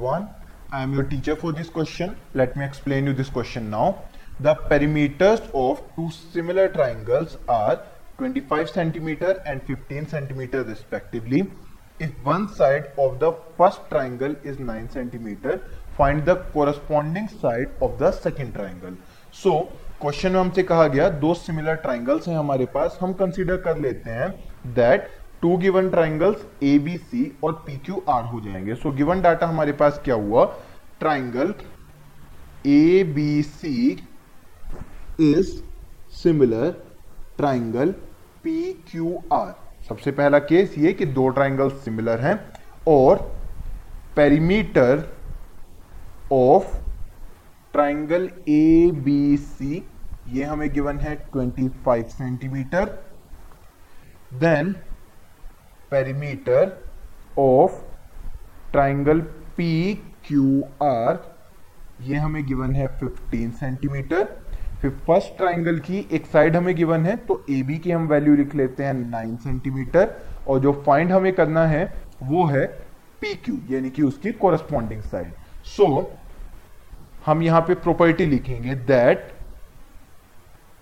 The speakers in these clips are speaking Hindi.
everyone. I am your teacher for this question. Let me explain you this question now. The perimeters of two similar triangles are 25 centimeter and 15 centimeter respectively. If one side of the first triangle is 9 centimeter, find the corresponding side of the second triangle. So question में हमसे कहा गया दो सिमिलर ट्राइंगल्स हैं हमारे पास हम कंसीडर कर लेते हैं that two given triangles A B C और पी क्यू आर हो जाएँगे। सो गिवन डाटा हमारे पास क्या हुआ? Triangle A B C is similar triangle P Q R सबसे पहला केस ये कि दो ट्राइंगल सिमिलर हैं और perimeter of triangle A B C ये हमें गिवन है 25 centimetre then perimeter of triangle PQR ये हमें गिवन है 15 सेंटीमीटर फिर फ़र्स्ट ट्राइंगल की एक साइड हमें गिवन है तो ए बी की हम वैल्यू लिख लेते हैं 9 सेंटीमीटर और जो फाइंड हमें करना है, वो है पी क्यू यानी कि उसकी कोरस्पॉन्डिंग साइड सो हम यहाँ पे प्रॉपर्टी लिखेंगे that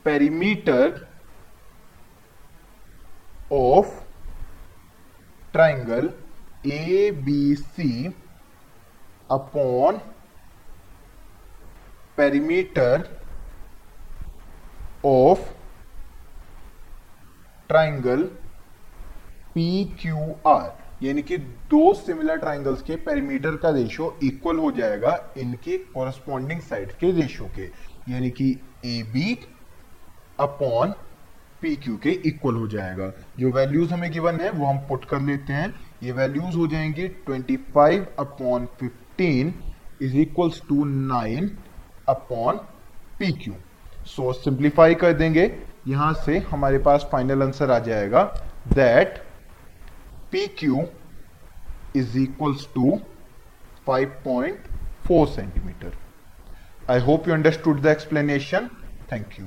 perimeter of triangle C upon perimeter of triangle P Q R यानी कि दो सिमिलर ट्राइंगल्स के पेरीमीटर का रेशियो इक्वल हो जाएगा इनके कॉरस्पॉन्डिंग साइड के रेशियो के। यानी कि A B upon P Q के इक्वल हो जाएगा। जो वैल्यूज़ हमें गिवन है, वो हम पुट कर लेते हैं। ये वैल्यूज़ हो जाएँगे 25 upon fifteen is equals to nine upon P Q so simplify कर देंगे। यहाँ से हमारे पास फाइनल आंसर आ जाएगा that P Q is equals to 5.4 centimetre I hope you understood the explanation thank you